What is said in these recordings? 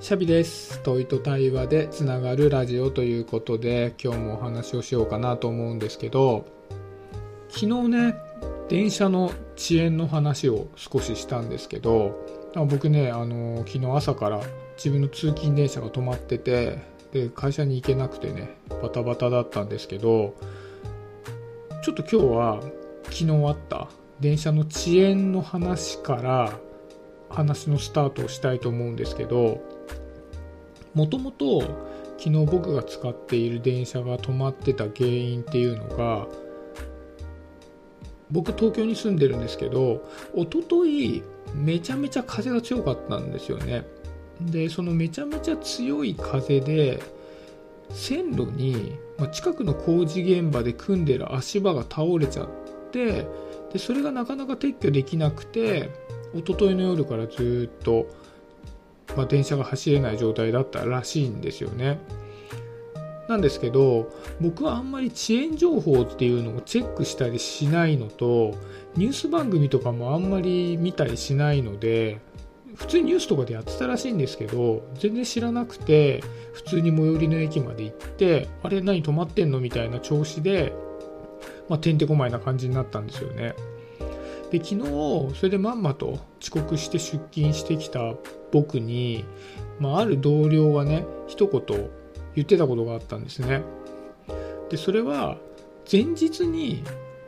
シャビです。問いと対話でつながるラジオということで、今日もお話をしようかなと思うんですけど、昨日ね、電車の遅延の話を少ししたんですけど、僕ね、あの、昨日朝から自分の通勤電車が止まってて、で、会社に行けなくてね、バタバタだったんですけど、ちょっと今日は昨日あった電車の遅延の話から話のスタートをしたいと思うんですけどもともと昨日僕が使っている電車が止まってた原因っていうのが僕東京に住んでるんですけど一昨日めちゃめちゃ風が強かったんですよね。でそのめちゃめちゃ強い風で線路に、ま、近くの工事現場で組んでる足場が倒れちゃってでそれがなかなか撤去できなくて一昨日の夜からずっと、まあ、電車が走れない状態だったらしいんですよね。なんですけど僕はあんまり遅延情報っていうのをチェックしたりしないのとニュース番組とかもあんまり見たりしないので普通にニュースとかでやってたらしいんですけど全然知らなくて普通に最寄りの駅まで行ってあれ何止まってんのみたいな調子で、まあ、てんてこまいな感じになったんですよね。で昨日それでまんまと遅刻して出勤してきた僕に、まあ、ある同僚がね一言言ってたことがあったんですね。でそれは前日に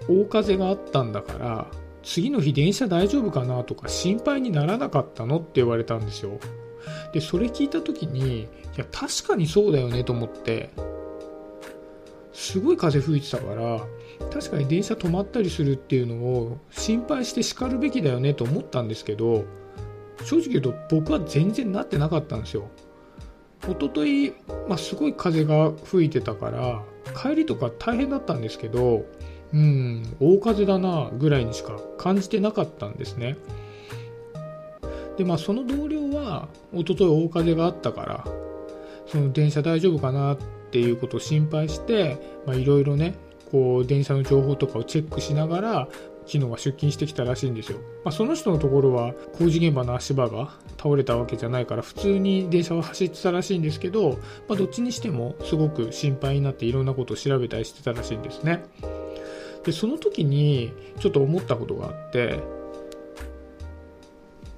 大風があったんだから次の日電車大丈夫かなとか心配にならなかったのって言われたんですよ。でそれ聞いた時にいや確かにそうだよねと思ってすごい風吹いてたから確かに電車止まったりするっていうのを心配して叱るべきだよねと思ったんですけど正直言うと僕は全然なってなかったんですよ。一昨日、まあ、すごい風が吹いてたから帰りとか大変だったんですけどうん大風だなぐらいにしか感じてなかったんですね。でまあその同僚は一昨日大風があったからその電車大丈夫かなっていうことを心配していろいろねこう電車の情報とかをチェックしながら昨日は出勤してきたらしいんですよ、まあ、その人のところは工事現場の足場が倒れたわけじゃないから普通に電車は走ってたらしいんですけど、まあ、どっちにしてもすごく心配になっていろんなことを調べたりしてたらしいんですね。でその時にちょっと思ったことがあって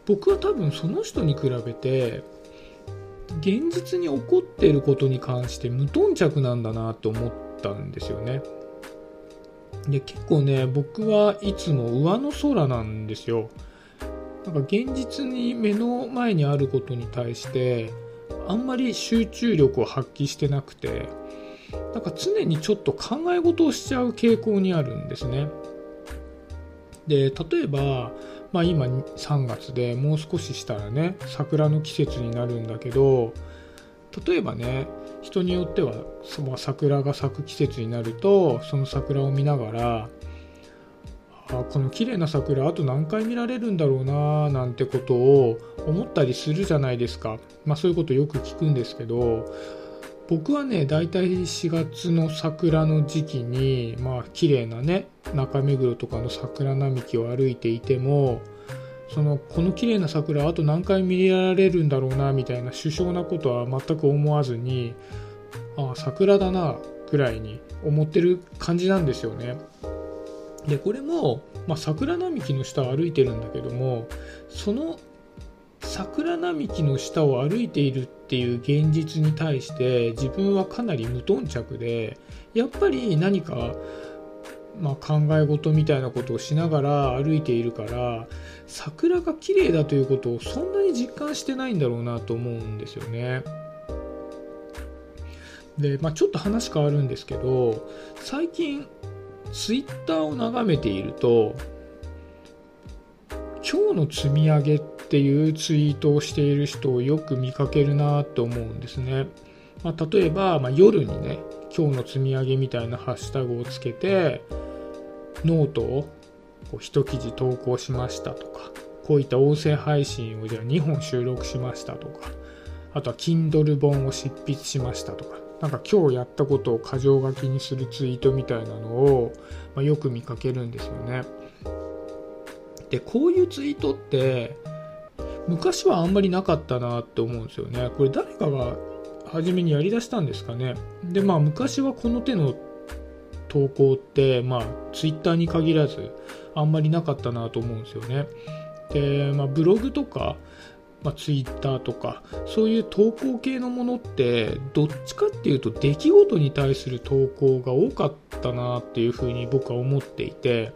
僕は多分その人に比べて現実に起こっていることに関して無頓着なんだなと思ったんですよね。で結構ね僕はいつも上の空なんですよ。なんか現実に目の前にあることに対してあんまり集中力を発揮してなくてなんか常にちょっと考え事をしちゃう傾向にあるんですね。で例えば、まあ、今3月でもう少ししたらね桜の季節になるんだけど例えばね人によってはその桜が咲く季節になるとその桜を見ながらあこの綺麗な桜あと何回見られるんだろうななんてことを思ったりするじゃないですか、まあ、そういうことよく聞くんですけど僕はねだいたい4月の桜の時期にまあ綺麗なね中目黒とかの桜並木を歩いていてもそのこの綺麗な桜あと何回見られるんだろうなみたいな首相なことは全く思わずにああ桜だなくらいに思ってる感じなんですよね。でこれも、まあ、桜並木の下を歩いてるんだけどもその桜並木の下を歩いているっていう現実に対して自分はかなり無頓着でやっぱり何かまあ、考え事みたいなことをしながら歩いているから桜が綺麗だということをそんなに実感してないんだろうなと思うんですよね。で、まあ、ちょっと話変わるんですけど最近ツイッターを眺めていると今日の積み上げっていうツイートをしている人をよく見かけるなと思うんですね。まあ、例えば、まあ、夜にね今日の積み上げみたいなハッシュタグをつけてノートをこう一記事投稿しましたとかこういった音声配信をじゃあ2本収録しましたとかあとは Kindle 本を執筆しましたとかなんか今日やったことを箇条書きにするツイートみたいなのを、まあ、よく見かけるんですよねでこういうツイートって昔はあんまりなかったなって思うんですよね。これ誰かが初めにやりだしたんですかね。で、まあ昔はこの手の投稿って、まあツイッターに限らずあんまりなかったなと思うんですよね。で、まあブログとか、まあ、ツイッターとかそういう投稿系のものってどっちかっていうと出来事に対する投稿が多かったなっていうふうに僕は思っていて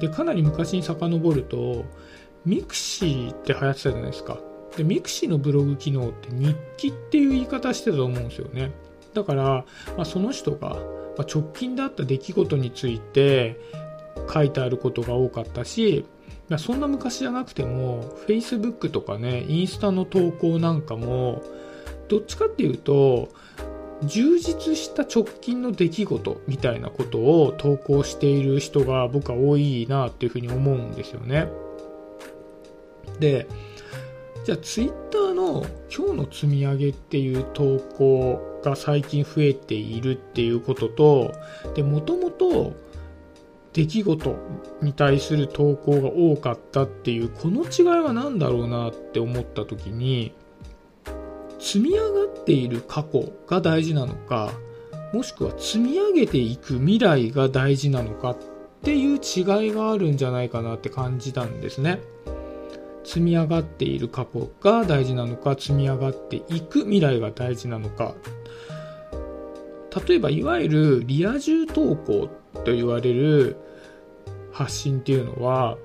でかなり昔に遡ると mixi って流行ってたじゃないですかで mixi のブログ機能って日記っていう言い方してたと思うんですよねだから、まあ、その人がま直近であった出来事について書いてあることが多かったしまそんな昔じゃなくても Facebook とかねインスタの投稿なんかもどっちかっていうと充実した直近の出来事みたいなことを投稿している人が僕は多いなっていうふうに思うんですよね。で、じゃあ Twitter の今日の積み上げっていう投稿が最近増えているっていうことと、で、もともと出来事に対する投稿が多かったっていうこの違いは何だろうなって思った時に積み上がっている過去が大事なのかもしくは積み上げていく未来が大事なのかっていう違いがあるんじゃないかなって感じたんですね。積み上がっている過去が大事なのか積み上がっていく未来が大事なのか。例えばいわゆるリア充投稿と言われる発信っていうのは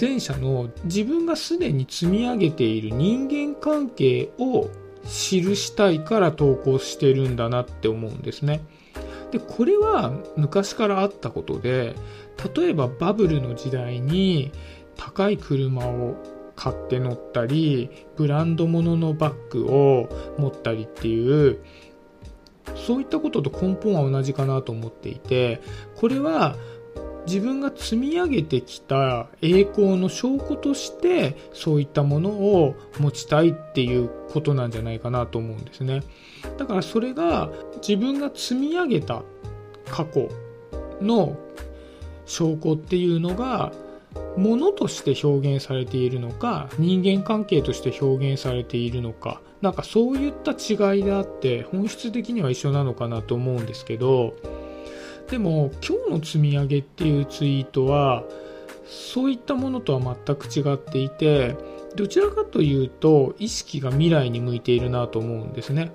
前者の自分がすでに積み上げている人間関係を記したいから投稿してるんだなって思うんですね。で、これは昔からあったことで、例えばバブルの時代に高い車を買って乗ったり、ブランド物のバッグを持ったりっていう、そういったことと根本は同じかなと思っていて、これは自分が積み上げてきた栄光の証拠としてそういったものを持ちたいっていうことなんじゃないかなと思うんですね。だからそれが自分が積み上げた過去の証拠っていうのがものとして表現されているのか人間関係として表現されているのかなんかそういった違いであって本質的には一緒なのかなと思うんですけどでも今日の積み上げっていうツイートはそういったものとは全く違っていてどちらかというと意識が未来に向いているなと思うんですね。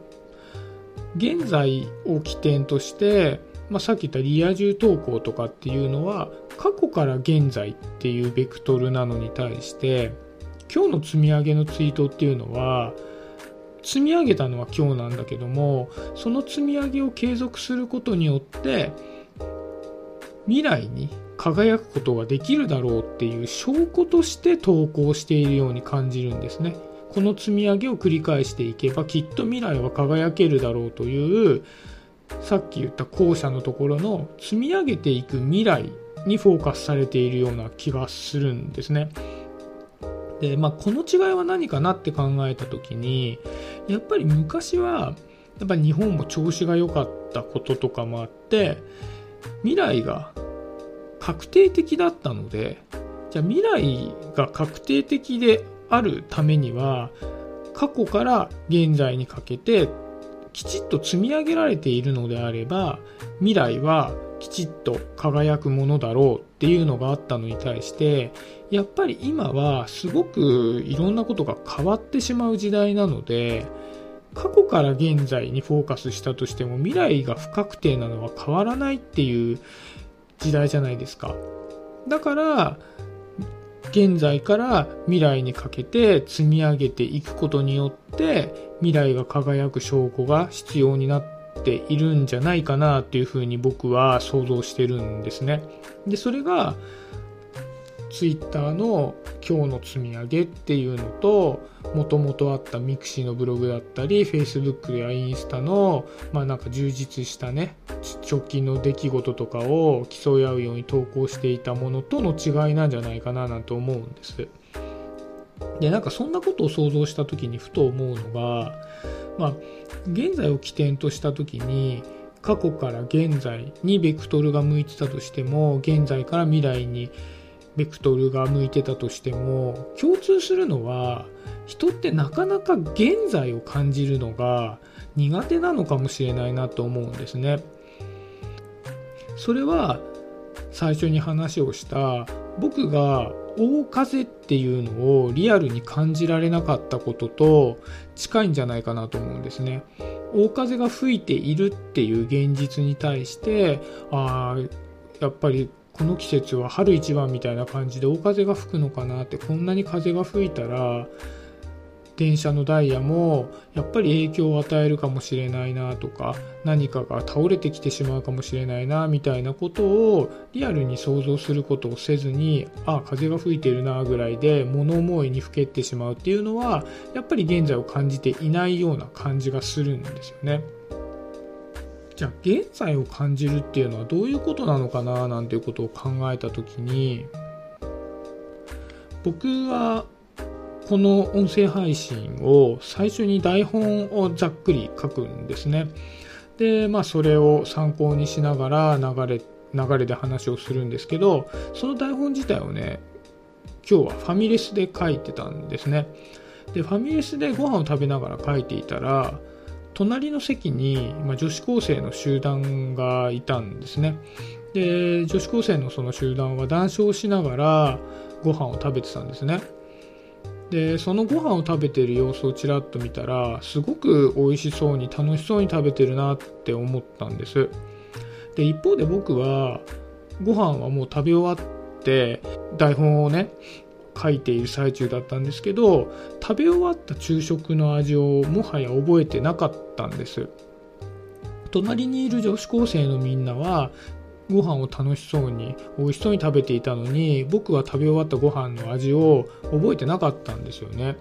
現在を起点として、まあ、さっき言ったリア充投稿とかっていうのは過去から現在っていうベクトルなのに対して今日の積み上げのツイートっていうのは積み上げたのは今日なんだけどもその積み上げを継続することによって未来に輝くことができるだろうっていう証拠として投稿しているように感じるんですね。この積み上げを繰り返していけばきっと未来は輝けるだろうというさっき言った後者のところの積み上げていく未来にフォーカスされているような気がするんですね。で、まあ、この違いは何かなって考えた時にやっぱり昔はやっぱ日本も調子が良かったこととかもあって未来が確定的だったので、じゃあ未来が確定的であるためには、過去から現在にかけてきちっと積み上げられているのであれば、未来はきちっと輝くものだろうっていうのがあったのに対して、やっぱり今はすごくいろんなことが変わってしまう時代なので、過去から現在にフォーカスしたとしても未来が不確定なのは変わらないっていう時代じゃないですか。だから、現在から未来にかけて積み上げていくことによって未来が輝く証拠が必要になってているんじゃないかなっていうふうに僕は想像してるんですね。で、それがツイッターの今日の積み上げっていうのと、もともとあった mixi のブログだったり、Facebook やインスタの、まあなんか充実したね、直近の出来事とかを競い合うように投稿していたものとの違いなんじゃないかななんて思うんです。で、なんかそんなことを想像した時にふと思うのが、まあ、現在を起点とした時に、過去から現在にベクトルが向いてたとしても、現在から未来にベクトルが向いてたとしても共通するのは人ってなかなか現在を感じるのが苦手なのかもしれないなと思うんですね。それは最初に話をした僕が大風っていうのをリアルに感じられなかったことと近いんじゃないかなと思うんですね。大風が吹いているっていう現実に対してあやっぱりこの季節は春一番みたいな感じで大風が吹くのかなってこんなに風が吹いたら電車のダイヤもやっぱり影響を与えるかもしれないなとか何かが倒れてきてしまうかもしれないなみたいなことをリアルに想像することをせずにああ風が吹いてるなぐらいで物思いにふけってしまうっていうのはやっぱり現在を感じていないような感じがするんですよね。じゃあ現在を感じるっていうのはどういうことなのかななんていうことを考えた時に僕はこの音声配信を最初に台本をざっくり書くんですね。で、まあそれを参考にしながら流れ、流れで話をするんですけど、その台本自体をね、今日はファミレスで書いてたんですね。で、ファミレスでご飯を食べながら書いていたら、隣の席に、まあ、女子高生の集団がいたんですね。で、女子高生のその集団は談笑しながらご飯を食べてたんですね。でそのご飯を食べてる様子をちらっと見たらすごく美味しそうに楽しそうに食べてるなって思ったんです。で一方で僕はご飯はもう食べ終わって台本をね書いている最中だったんですけど食べ終わった昼食の味をもはや覚えてなかったんです。隣にいる女子高生のみんなはご飯を楽しそうに美味しそうに食べていたのに僕は食べ終わったご飯の味を覚えてなかったんですよね。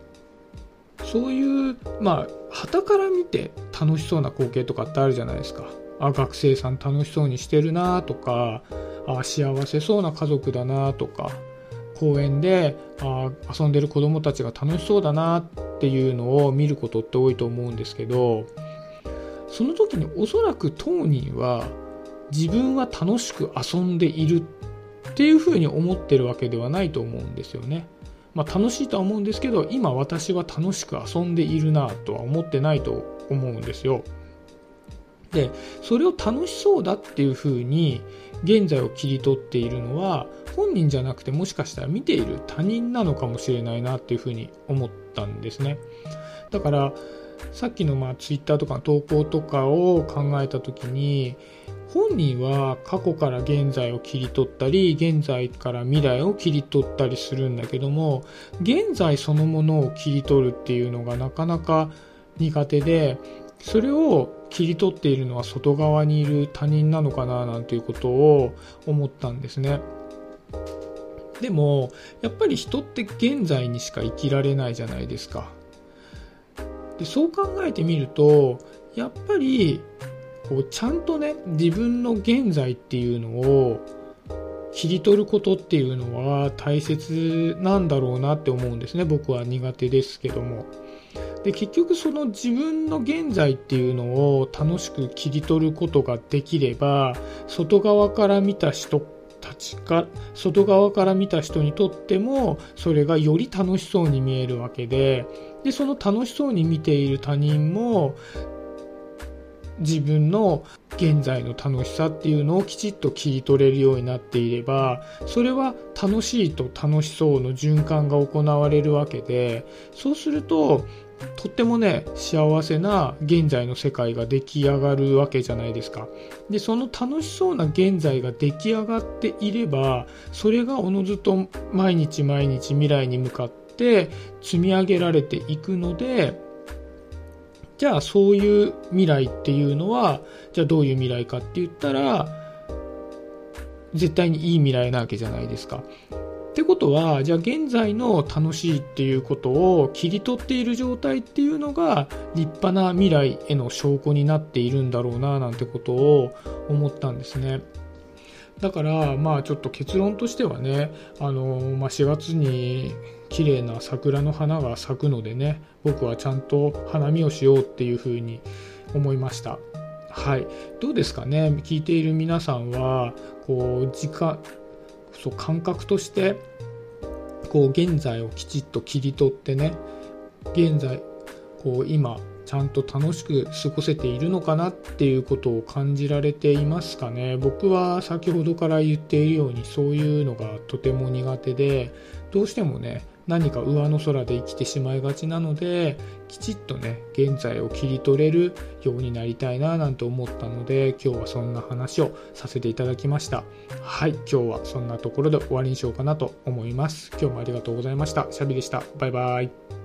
そういうまあ旗から見て楽しそうな光景とかってあるじゃないですか。あ学生さん楽しそうにしてるなとかあ幸せそうな家族だなとか。公園であ遊んでる子供たちが楽しそうだなっていうのを見ることって多いと思うんですけどその時におそらく当人は自分は楽しく遊んでいるっていうふうに思ってるわけではないと思うんですよね。まあ、楽しいとは思うんですけど今私は楽しく遊んでいるなとは思ってないと思うんですよ。でそれを楽しそうだっていうふうに現在を切り取っているのは本人じゃなくてもしかしたら見ている他人なのかもしれないなっていうふうに思ったんですね。だからさっきのまあツイッターとかの投稿とかを考えた時に本人は過去から現在を切り取ったり現在から未来を切り取ったりするんだけども現在そのものを切り取るっていうのがなかなか苦手でそれを切り取っているのは外側にいる他人なのかななんていうことを思ったんですね。でもやっぱり人って現在にしか生きられないじゃないですか。でそう考えてみるとやっぱりこうちゃんとね自分の現在っていうのを切り取ることっていうのは大切なんだろうなって思うんですね。僕は苦手ですけども。で結局その自分の現在っていうのを楽しく切り取ることができれば外側から見た人たちか外側から見た人にとってもそれがより楽しそうに見えるわけで。でその楽しそうに見ている他人も自分の現在の楽しさっていうのをきちっと切り取れるようになっていればそれは楽しいと楽しそうの循環が行われるわけでそうするととってもね幸せな現在の世界が出来上がるわけじゃないですか。でその楽しそうな現在が出来上がっていればそれがおのずと毎日毎日未来に向かって積み上げられていくのでじゃあそういう未来っていうのはじゃあどういう未来かって言ったら絶対にいい未来なわけじゃないですか。ってことはじゃあ現在の楽しいっていうことを切り取っている状態っていうのが立派な未来への証拠になっているんだろうななんてことを思ったんですね。だからまあちょっと結論としてはねあの、まあ、4月に綺麗な桜の花が咲くのでね僕はちゃんと花見をしようっていうふうに思いました。はい。どうですかね？聞いている皆さんはこう時間そう感覚としてこう現在をきちっと切り取ってね現在こう今ちゃんと楽しく過ごせているのかなっていうことを感じられていますかね？僕は先ほどから言っているようにそういうのがとても苦手でどうしてもね何か上の空で生きてしまいがちなのできちっとね現在を切り取れるようになりたいななんて思ったので今日はそんな話をさせていただきました。はい今日はそんなところで終わりにしようかなと思います。今日もありがとうございました。シャビでした。バイバイ。